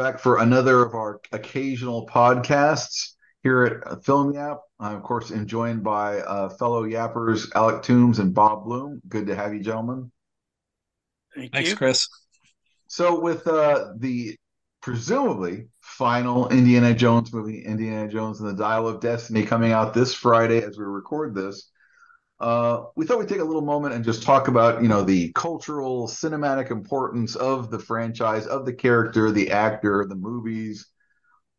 back for another of our occasional podcasts here at Film Yap. I'm, of course, joined by uh, fellow yappers Alec Toombs and Bob Bloom. Good to have you, gentlemen. Thank Thanks, you. Chris. So, with uh, the presumably final Indiana Jones movie, Indiana Jones and the Dial of Destiny, coming out this Friday as we record this, uh, we thought we'd take a little moment and just talk about, you know, the cultural, cinematic importance of the franchise, of the character, the actor, the movies,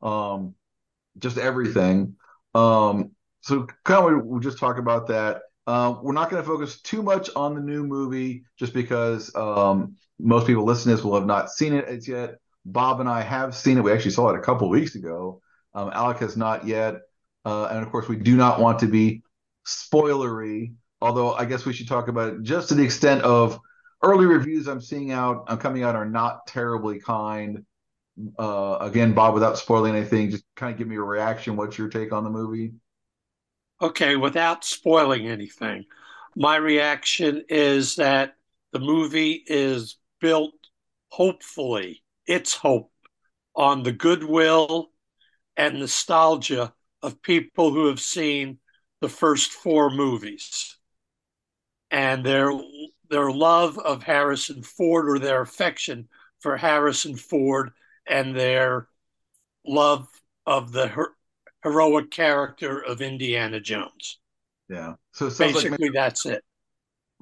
um, just everything. Um, so, kind of, we'll just talk about that. Uh, we're not going to focus too much on the new movie, just because um, most people listening to this will have not seen it as yet. Bob and I have seen it. We actually saw it a couple weeks ago. Um, Alec has not yet, uh, and of course, we do not want to be spoilery. Although I guess we should talk about it just to the extent of early reviews I'm seeing out, I'm coming out are not terribly kind. Uh, again, Bob, without spoiling anything, just kind of give me a reaction. What's your take on the movie? Okay, without spoiling anything, my reaction is that the movie is built, hopefully, its hope, on the goodwill and nostalgia of people who have seen the first four movies and their their love of Harrison Ford or their affection for Harrison Ford and their love of the her- heroic character of Indiana Jones. Yeah. So Basically, like maybe, that's it.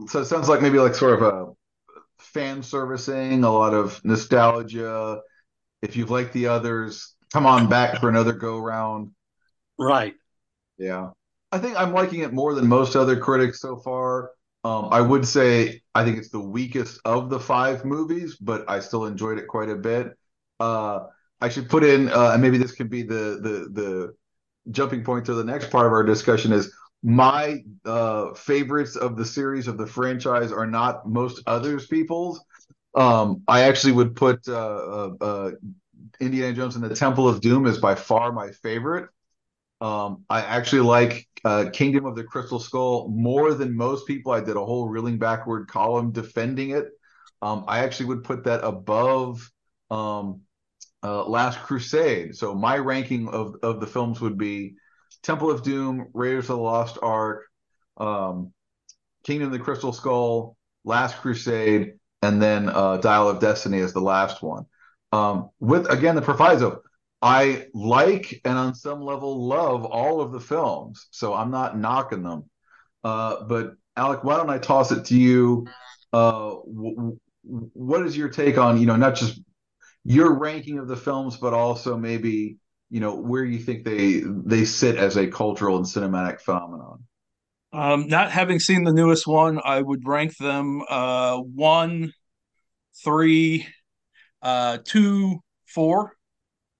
so it sounds like maybe like sort of a fan servicing, a lot of nostalgia. If you've liked the others, come on back for another go round. Right. Yeah. I think I'm liking it more than most other critics so far. Um, I would say I think it's the weakest of the five movies, but I still enjoyed it quite a bit. Uh, I should put in, uh, and maybe this can be the the the jumping point to the next part of our discussion is my uh, favorites of the series of the franchise are not most others people's. Um, I actually would put uh, uh, uh, Indiana Jones and the Temple of Doom is by far my favorite. Um, I actually like uh, Kingdom of the Crystal Skull more than most people. I did a whole reeling backward column defending it. Um, I actually would put that above um, uh, Last Crusade. So my ranking of of the films would be Temple of Doom, Raiders of the Lost Ark, um, Kingdom of the Crystal Skull, Last Crusade, and then uh, Dial of Destiny as the last one. Um, with again the proviso, I like and on some level love all of the films, so I'm not knocking them. Uh, but Alec, why don't I toss it to you? Uh, w- what is your take on you know not just your ranking of the films, but also maybe you know where you think they they sit as a cultural and cinematic phenomenon? Um, not having seen the newest one, I would rank them uh, one, three, uh, two, four,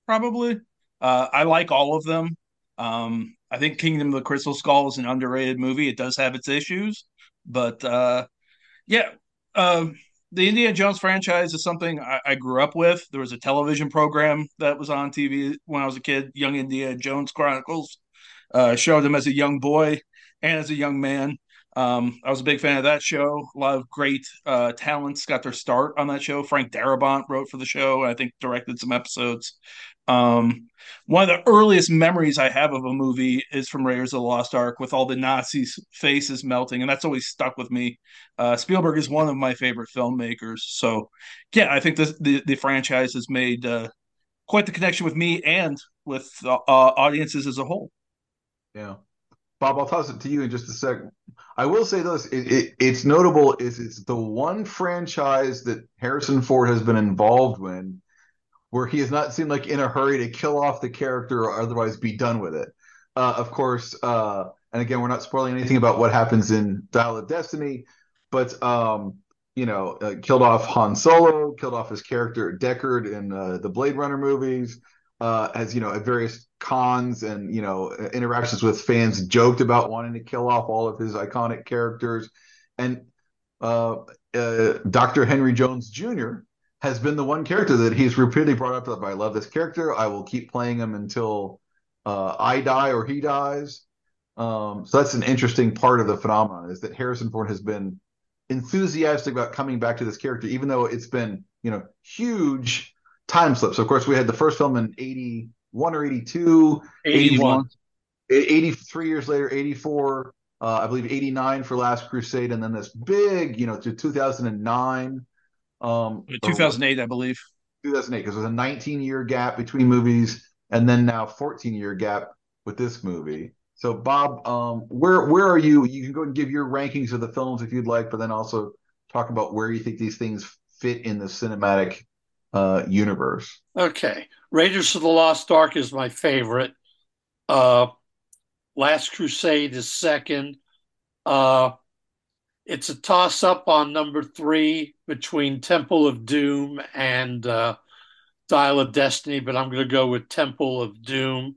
probably. Uh, I like all of them. Um, I think Kingdom of the Crystal Skull is an underrated movie. It does have its issues, but uh, yeah, um, the Indiana Jones franchise is something I, I, grew up with. There was a television program that was on TV when I was a kid, Young Indiana Jones Chronicles. Uh, showed him as a young boy and as a young man. Um, I was a big fan of that show. A lot of great uh, talents got their start on that show. Frank Darabont wrote for the show. I think directed some episodes. Um, one of the earliest memories I have of a movie is from Raiders of the Lost Ark with all the Nazis' faces melting, and that's always stuck with me. Uh, Spielberg is one of my favorite filmmakers, so yeah, I think the the franchise has made uh, quite the connection with me and with uh, audiences as a whole. Yeah. Bob, I'll toss it to you in just a second. I will say this: it, it, it's notable is it's the one franchise that Harrison Ford has been involved in where he has not seemed like in a hurry to kill off the character or otherwise be done with it. Uh, of course, uh, and again, we're not spoiling anything about what happens in Dial of Destiny, but um, you know, uh, killed off Han Solo, killed off his character Deckard in uh, the Blade Runner movies. Uh, as you know, at various cons and you know interactions with fans, joked about wanting to kill off all of his iconic characters, and uh, Dr. Henry Jones Jr has been the one character that he's repeatedly brought up that I love this character. I will keep playing him until uh, I die or he dies. Um, so that's an interesting part of the phenomenon is that Harrison Ford has been enthusiastic about coming back to this character, even though it's been you know huge time slips of course we had the first film in 81 or 82, 81. 83 years later, 84, uh, I believe 89 for Last Crusade, and then this big, you know, to 2009. Um, 2008, I believe. 2008, because there's a 19 year gap between movies, and then now 14 year gap with this movie. So, Bob, um, where where are you? You can go and give your rankings of the films if you'd like, but then also talk about where you think these things fit in the cinematic uh, universe. Okay, Raiders of the Lost Ark is my favorite. Uh, Last Crusade is second. Uh, it's a toss up on number three between Temple of Doom and uh, Dial of Destiny, but I'm going to go with Temple of Doom.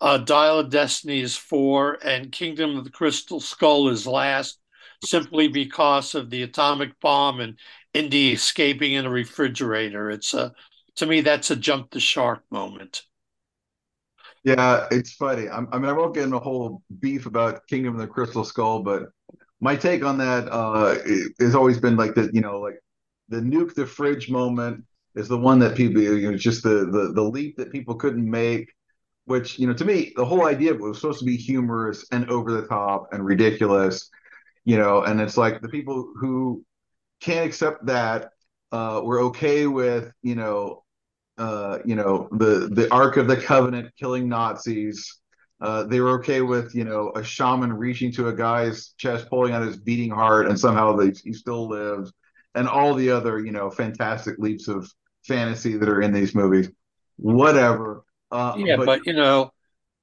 Uh, Dial of Destiny is four, and Kingdom of the Crystal Skull is last, simply because of the atomic bomb and Indy escaping in a refrigerator. It's a to me that's a jump the shark moment. Yeah, it's funny. I'm, i mean, I won't get in a whole beef about Kingdom of the Crystal Skull, but my take on that uh, has always been like that. You know, like the nuke the fridge moment is the one that people, you know, just the the the leap that people couldn't make. Which you know, to me, the whole idea was supposed to be humorous and over the top and ridiculous. You know, and it's like the people who can't accept that uh, we're okay with you know uh, you know the the Ark of the Covenant killing Nazis. Uh, they were okay with you know a shaman reaching to a guy's chest, pulling out his beating heart, and somehow they, he still lives, and all the other you know fantastic leaps of fantasy that are in these movies. Whatever. Uh, yeah, but, but, you know,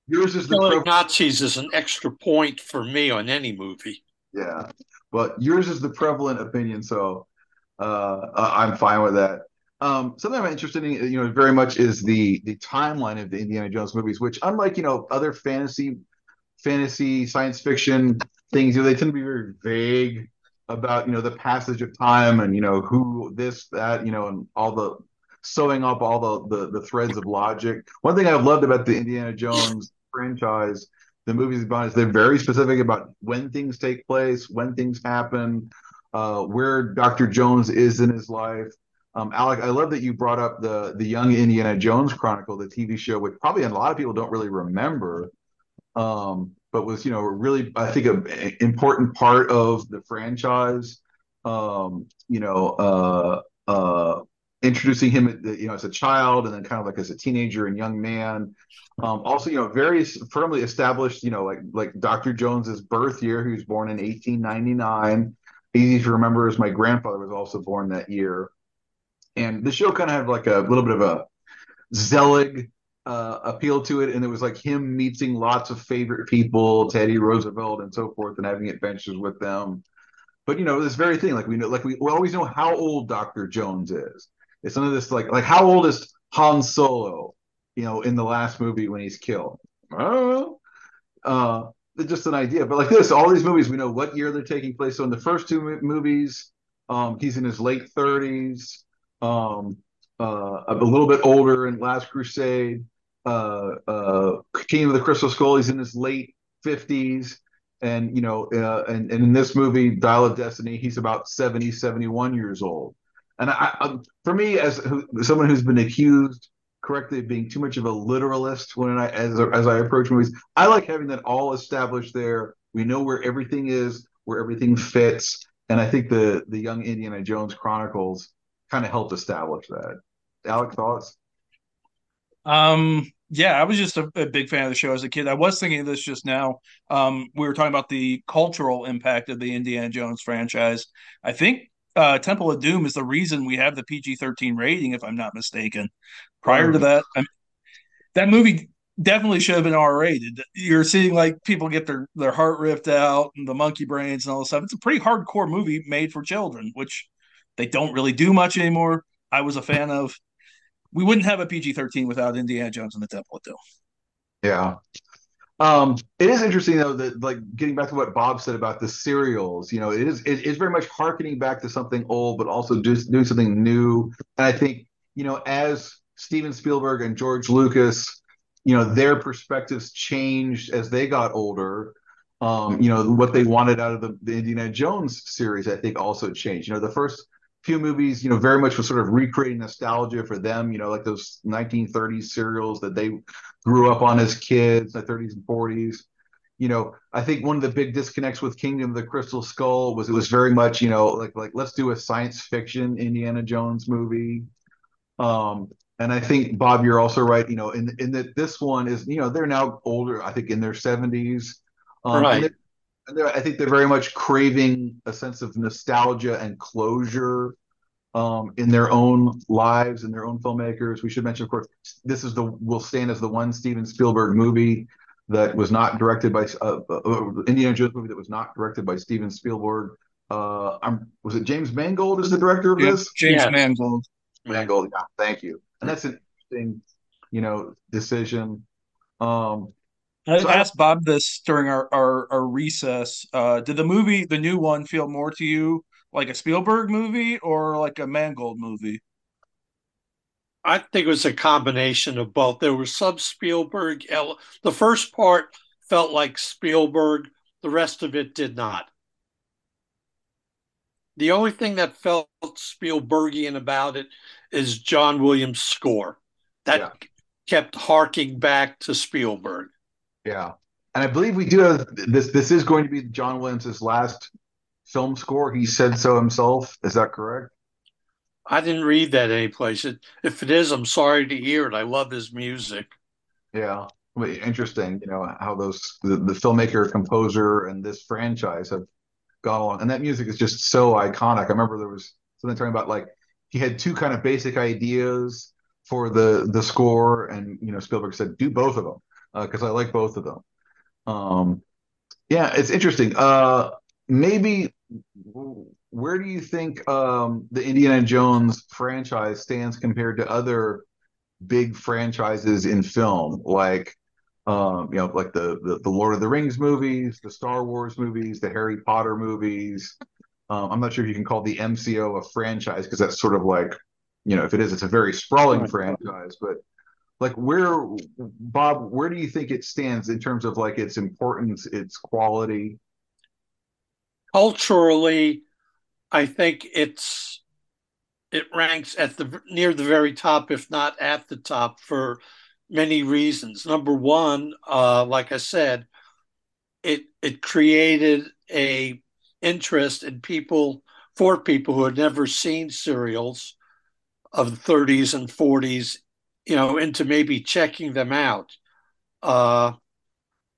yours is the pro- Nazis is an extra point for me on any movie. Yeah, but yours is the prevalent opinion, so uh, I'm fine with that. Um, something I'm interested in, you know, very much is the the timeline of the Indiana Jones movies, which unlike you know other fantasy fantasy science fiction things, you know, they tend to be very vague about you know the passage of time and you know who this that you know and all the sewing up all the the, the threads of logic. One thing I've loved about the Indiana Jones franchise, the movies about is they're very specific about when things take place, when things happen, uh, where Dr. Jones is in his life. Um, Alec, I love that you brought up the the Young Indiana Jones Chronicle, the TV show, which probably a lot of people don't really remember, um, but was you know really I think an important part of the franchise. Um, you know, uh, uh, introducing him, you know, as a child, and then kind of like as a teenager and young man. Um, also, you know, very firmly established, you know, like like Dr. Jones's birth year. He was born in 1899. Easy to remember as my grandfather was also born that year and the show kind of had like a little bit of a Zelig uh, appeal to it, and it was like him meeting lots of favorite people, Teddy Roosevelt and so forth, and having adventures with them. But you know, this very thing, like we know, like we, we always know how old Doctor Jones is. It's none of this like like how old is Han Solo? You know, in the last movie when he's killed. Uh, just an idea. But like this, all these movies, we know what year they're taking place. So in the first two movies, um, he's in his late 30s um, uh, a little bit older in Last Crusade. Uh, uh, King of the Crystal Skull, he's in his late 50s. And, you know, uh, and, and in this movie, Dial of Destiny, he's about 70, 71 years old. And I, I for me, as who, someone who's been accused correctly of being too much of a literalist when I as, as I approach movies, I like having that all established there. We know where everything is, where everything fits. And I think the the Young Indiana Jones Chronicles kind of helped establish that. Alex, thoughts? Um, yeah, I was just a, a, big fan of the show as a kid. I was thinking of this just now. Um, we were talking about the cultural impact of the Indiana Jones franchise. I think uh, Temple of Doom is the reason we have the PG 13 rating, if I'm not mistaken. Prior to that, I'm, that movie definitely should have been R rated. You're seeing like people get their, their heart ripped out and the monkey brains and all this stuff. It's a pretty hardcore movie made for children, which they don't really do much anymore. I was a fan of. We wouldn't have a PG thirteen without Indiana Jones and the Temple of Doom. Yeah. Um, it is interesting though that like getting back to what Bob said about the serials, you know, it is it is very much harkening back to something old, but also doing something new. And I think, you know, as Steven Spielberg and George Lucas, you know, their perspectives changed as they got older. Um, you know, what they wanted out of the, the Indiana Jones series, I think also changed. You know, the first few movies, you know, very much was sort of recreating nostalgia for them, you know, like those 1930s serials that they grew up on as kids, the 30s and 40s. You know, I think one of the big disconnects with Kingdom of the Crystal Skull was it was very much, you know, like like let's do a science fiction Indiana Jones movie. Um, and I think Bob, you're also right. You know, in in that this one is, you know, they're now older. I think in their 70s. Um, right. And and I think they're very much craving a sense of nostalgia and closure um, in their own lives and their own filmmakers. We should mention, of course, this is the will stand as the one Steven Spielberg movie that was not directed by uh, uh, uh Indiana Jones movie that was not directed by Steven Spielberg. Uh, I'm, was it James Mangold is the director of this? James yeah. Mangold. Mangold, yeah, thank you. And that's an interesting, you know, decision. Um, I so asked Bob this during our our, our recess. Uh, did the movie, the new one, feel more to you like a Spielberg movie or like a Mangold movie? I think it was a combination of both. There was some Spielberg. The first part felt like Spielberg. The rest of it did not. The only thing that felt Spielbergian about it is John Williams' score. That yeah. kept harking back to Spielberg. Yeah, and I believe we do have this. This is going to be John Williams' last film score. He said so himself. Is that correct? I didn't read that anyplace. If it is, I'm sorry to hear it. I love his music. Yeah, interesting. You know how those the, the filmmaker, composer, and this franchise have gone along, and that music is just so iconic. I remember there was something talking about like he had two kind of basic ideas for the the score, and you know Spielberg said do both of them because uh, I like both of them. Um, yeah, it's interesting. Uh, maybe where do you think um, the Indiana Jones franchise stands compared to other big franchises in film, like um, you know, like the, the, the Lord of the Rings movies, the Star Wars movies, the Harry Potter movies. Um, I'm not sure if you can call the MCU a franchise because that's sort of like, you know, if it is, it's a very sprawling franchise. But like where bob where do you think it stands in terms of like its importance its quality? Culturally i think it's it ranks at the near the very top if not at the top for many reasons. Number one uh, like i said it it created a interest in people for people who had never seen serials of the 30s and 40s you know, into maybe checking them out. Uh,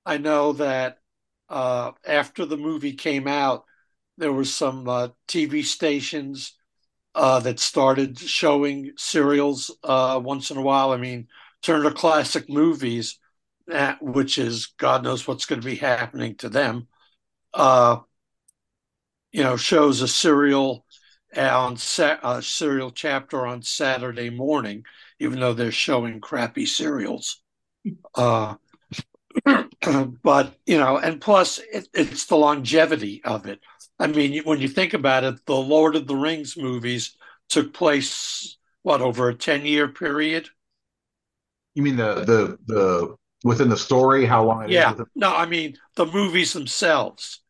I know that uh, after the movie came out, there were some uh, TV stations uh, that started showing serials uh, once in a while. I mean, Turner Classic Movies, which is God knows what's going to be happening to them. Uh, you know, shows a serial on a serial chapter on Saturday morning even though they're showing crappy serials. Uh, but you know, and plus it, it's the longevity of it. I mean, when you think about it, the Lord of the Rings movies took place what over a ten year period. You mean the the the within the story? How long? yeah. No, I mean the movies themselves.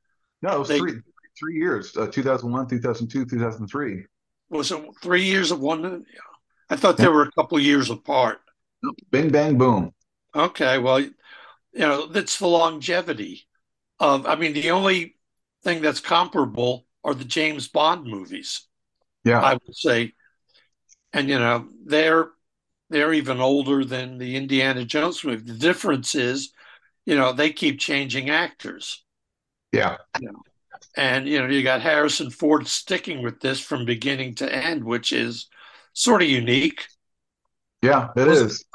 No, it was they, three three years. Uh, two thousand one, two thousand two, two thousand three. Was it three years of one? I thought they were a couple years apart. Bing bang boom. Okay, well, you know that's the longevity of. I mean, the only thing that's comparable are the James Bond movies. Yeah, I would say, and you know they're they're even older than the Indiana Jones movie. The difference is, you know, they keep changing actors. Yeah. You know, and you know, you got Harrison Ford sticking with this from beginning to end, which is sort of unique. Yeah, it is.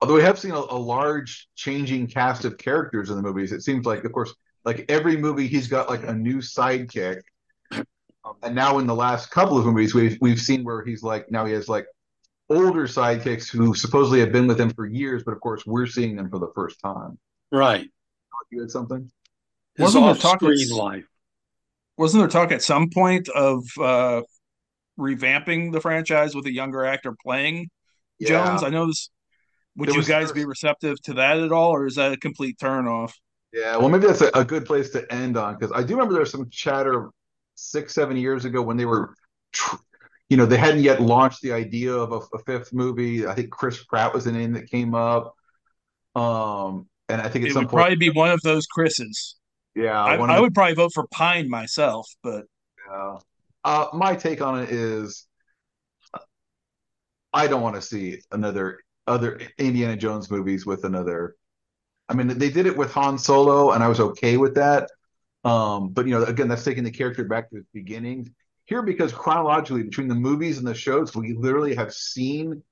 Although we have seen a, a, large changing cast of characters in the movies, it seems like, of course, like every movie he's got like a new sidekick. Um, and now in the last couple of movies, we've we've seen where he's like now he has like older sidekicks who supposedly have been with him for years, but of course we're seeing them for the first time. Right. You had something. His wasn't there talk screen life? Wasn't there talk at some point of uh, revamping the franchise with a younger actor playing yeah. Jones? I know this. Would there you guys be receptive to that at all, or is that a complete turn off? Yeah, well, maybe that's a, a good place to end on because I do remember there was some chatter six, seven years ago when they were, tr- you know, they hadn't yet launched the idea of a, a fifth movie. I think Chris Pratt was the name that came up. Um, and I think at it some would point, probably be one of those Chris's. yeah, I, I the- would probably vote for Pine myself, but Yeah. Uh, my take on it is, I don't want to see another other Indiana Jones movies with another. I mean, they did it with Han Solo, and I was okay with that. Um, but you know, again, that's taking the character back to its beginnings. Here, because chronologically between the movies and the shows, we literally have seen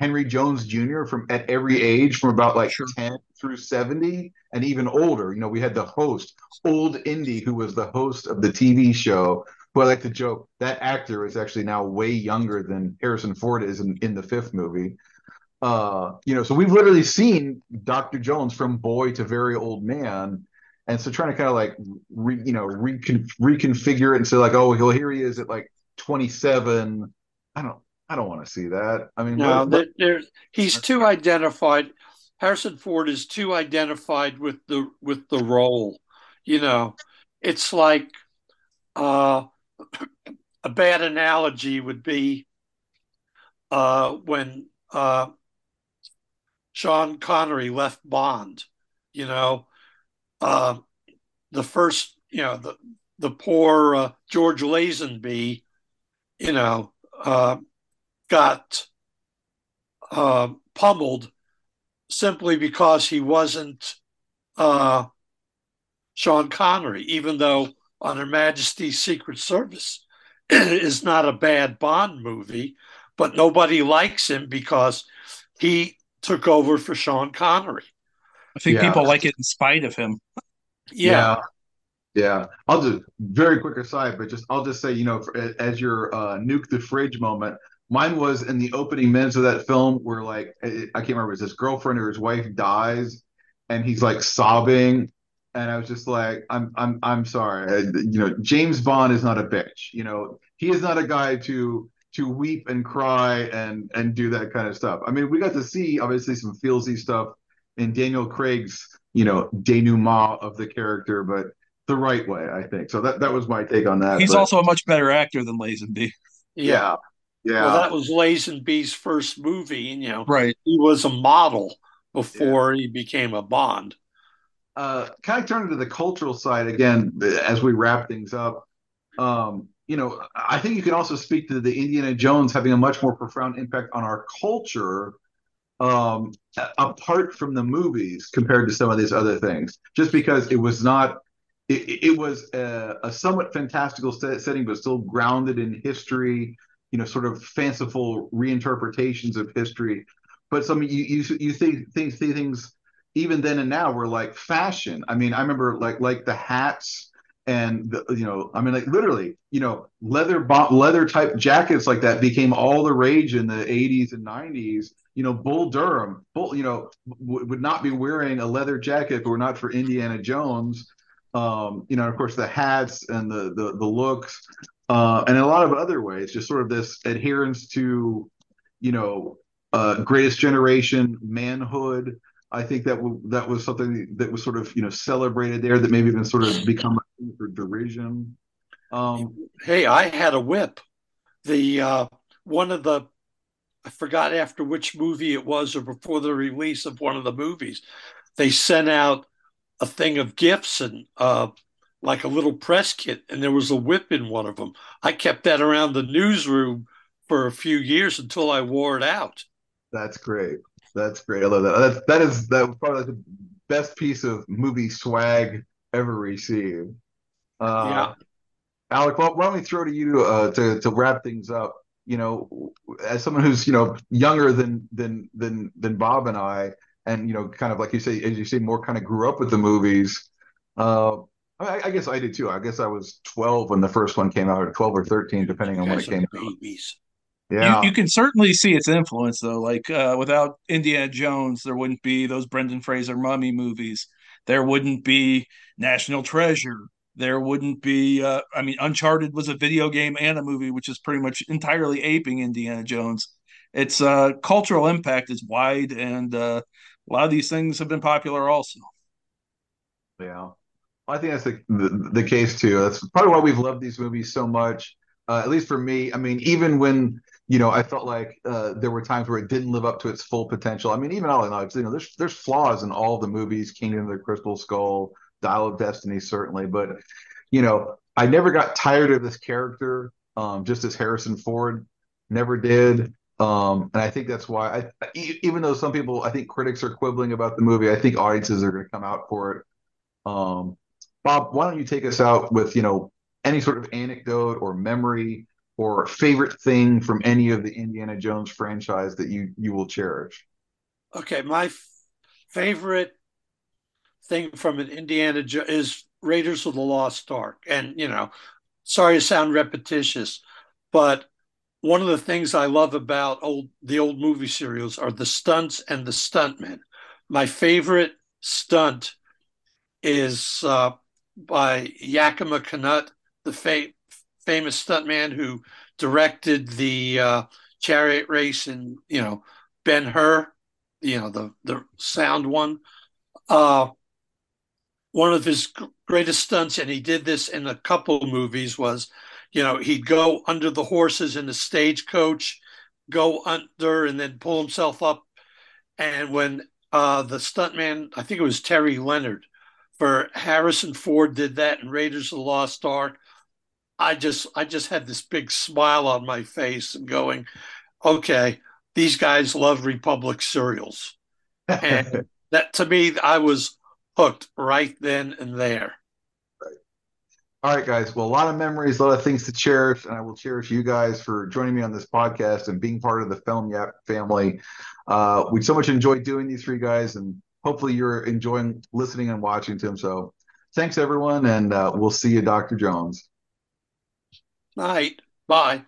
Henry Jones Jr. from at every age, from about like Sure. 10 through 70, and even older. You know, we had the host, old Indy, who was the host of the TV show. Who I like to joke that actor is actually now way younger than Harrison Ford is in, in the fifth movie. Uh, you know, so we've literally seen Dr. Jones from boy to very old man. And so trying to kind of like, re, you know, recon, reconfigure it and say like, oh, well, here he is at like 27. I don't, I don't want to see that. I mean, No, what- there, he's too identified. Harrison Ford is too identified with the with the role. You know, it's like uh, a bad analogy would be uh, when uh, Sean Connery left Bond. You know, uh, the first, you know, the the poor uh, George Lazenby, you know, uh, got uh, pummeled simply because he wasn't Sean Connery, even though on Her Majesty's Secret Service is not a bad Bond movie, but nobody likes him because he took over for Sean Connery. I think Yeah. people like it in spite of him. Yeah. Yeah. I'll just very quick aside, but just I'll just say, you know, for, as your uh, nuke the fridge moment, mine was in the opening minutes of that film where like I I can't remember, was his girlfriend or his wife dies, and he's like sobbing, and I was just like, I'm I'm I'm sorry, you know, James Bond is not a bitch, you know, he is not a guy to to weep and cry and and do that kind of stuff. I mean, we got to see obviously some feelsy stuff in Daniel Craig's, you know, denouement of the character, but the right way, I think. So that that was my take on that. He's but- also a much better actor than Lazenby. yeah, yeah, Well, that was Lazenby's first movie, and you know, Right. he was a model before he became a Bond. Uh, kind of turn to the cultural side again as we wrap things up. Um, you know, I think you can also speak to the Indiana Jones having a much more profound impact on our culture, um, apart from the movies compared to some of these other things. Just because it was not, it, it was a, a somewhat fantastical set, setting, but still grounded in history. You know, sort of fanciful reinterpretations of history. But some you you you see things see things even then and now were like fashion. I mean, I remember like like the hats and the, you know, I mean, like literally, you know, leather leather type jackets like that became all the rage in the 80s and 90s. You know, Bull Durham, Bull, you know, w- would not be wearing a leather jacket if it were not for Indiana Jones. Um, you know, of course, the hats and the the, the looks, uh, and a lot of other ways, just sort of this adherence to, you know, uh, greatest generation manhood. I think that w- that was something that was sort of you know celebrated there that maybe even sort of become a thing for derision. Um, Hey, I had a whip. The uh, one of the I forgot after which movie it was or before the release of one of the movies, they sent out a thing of gifts and uh, like a little press kit, and there was a whip in one of them. I kept that around the newsroom for a few years until I wore it out. that's great. That's great. I love that. That's, that is that was probably the best piece of movie swag ever received. Uh, Yeah. Alec, why, why don't we throw to you uh, to to wrap things up? You know, as someone who's you know younger than than than than Bob and I, and you know, kind of like you say, as you say, more kind of grew up with the movies. Uh, I, I guess I did too. I guess I was 12 when the first one came out, or 12 or 13, depending on when it came out. babies. Yeah, You, you can certainly see its influence, though. Like uh, without Indiana Jones, there wouldn't be those Brendan Fraser mummy movies. There wouldn't be National Treasure. There wouldn't be. Uh, I mean, Uncharted was a video game and a movie, which is pretty much entirely aping Indiana Jones. Its uh, cultural impact is wide, and uh, a lot of these things have been popular also. Yeah, I think that's the, the the case too. That's probably why we've loved these movies so much. Uh, at least for me, I mean, even when you know I felt like uh, there were times where it didn't live up to its full potential. I mean, even all in all, you know, there's there's flaws in all the movies, Kingdom of the Crystal Skull, Dial of Destiny, certainly, but you know, I never got tired of this character, um, just as Harrison Ford never did. Um, and I think that's why I, even though some people, I think critics are quibbling about the movie, I think audiences are going to come out for it. Um, Bob, why don't you take us out with, you know, any sort of anecdote or memory or favorite thing from any of the Indiana Jones franchise that you you will cherish? Okay, my f- favorite thing from an Indiana jo- is Raiders of the Lost Ark, and you know, sorry to sound repetitious, but one of the things I love about old the old movie serials are the stunts and the stuntmen. My favorite stunt is uh, by Yakima Canutt, the fa- famous stuntman who directed the uh, chariot race in you know Ben Hur, you know the the sound one. Uh, one of his greatest stunts, and he did this in a couple movies, was you know, he'd go under the horses in the stagecoach, go under and then pull himself up. And when uh, the stuntman, I think it was Terry Leonard, for Harrison Ford did that in Raiders of the Lost Ark, I just I just had this big smile on my face and going, okay, these guys love Republic serials. And that to me, I was hooked right then and there. All right, guys. Well, a lot of memories, a lot of things to cherish, and I will cherish you guys for joining me on this podcast and being part of the Film Yap family. Uh, we so much enjoyed doing these three guys, and hopefully you're enjoying listening and watching to them. So, thanks everyone, and uh, we'll see you, Dr. Jones. Night. Bye.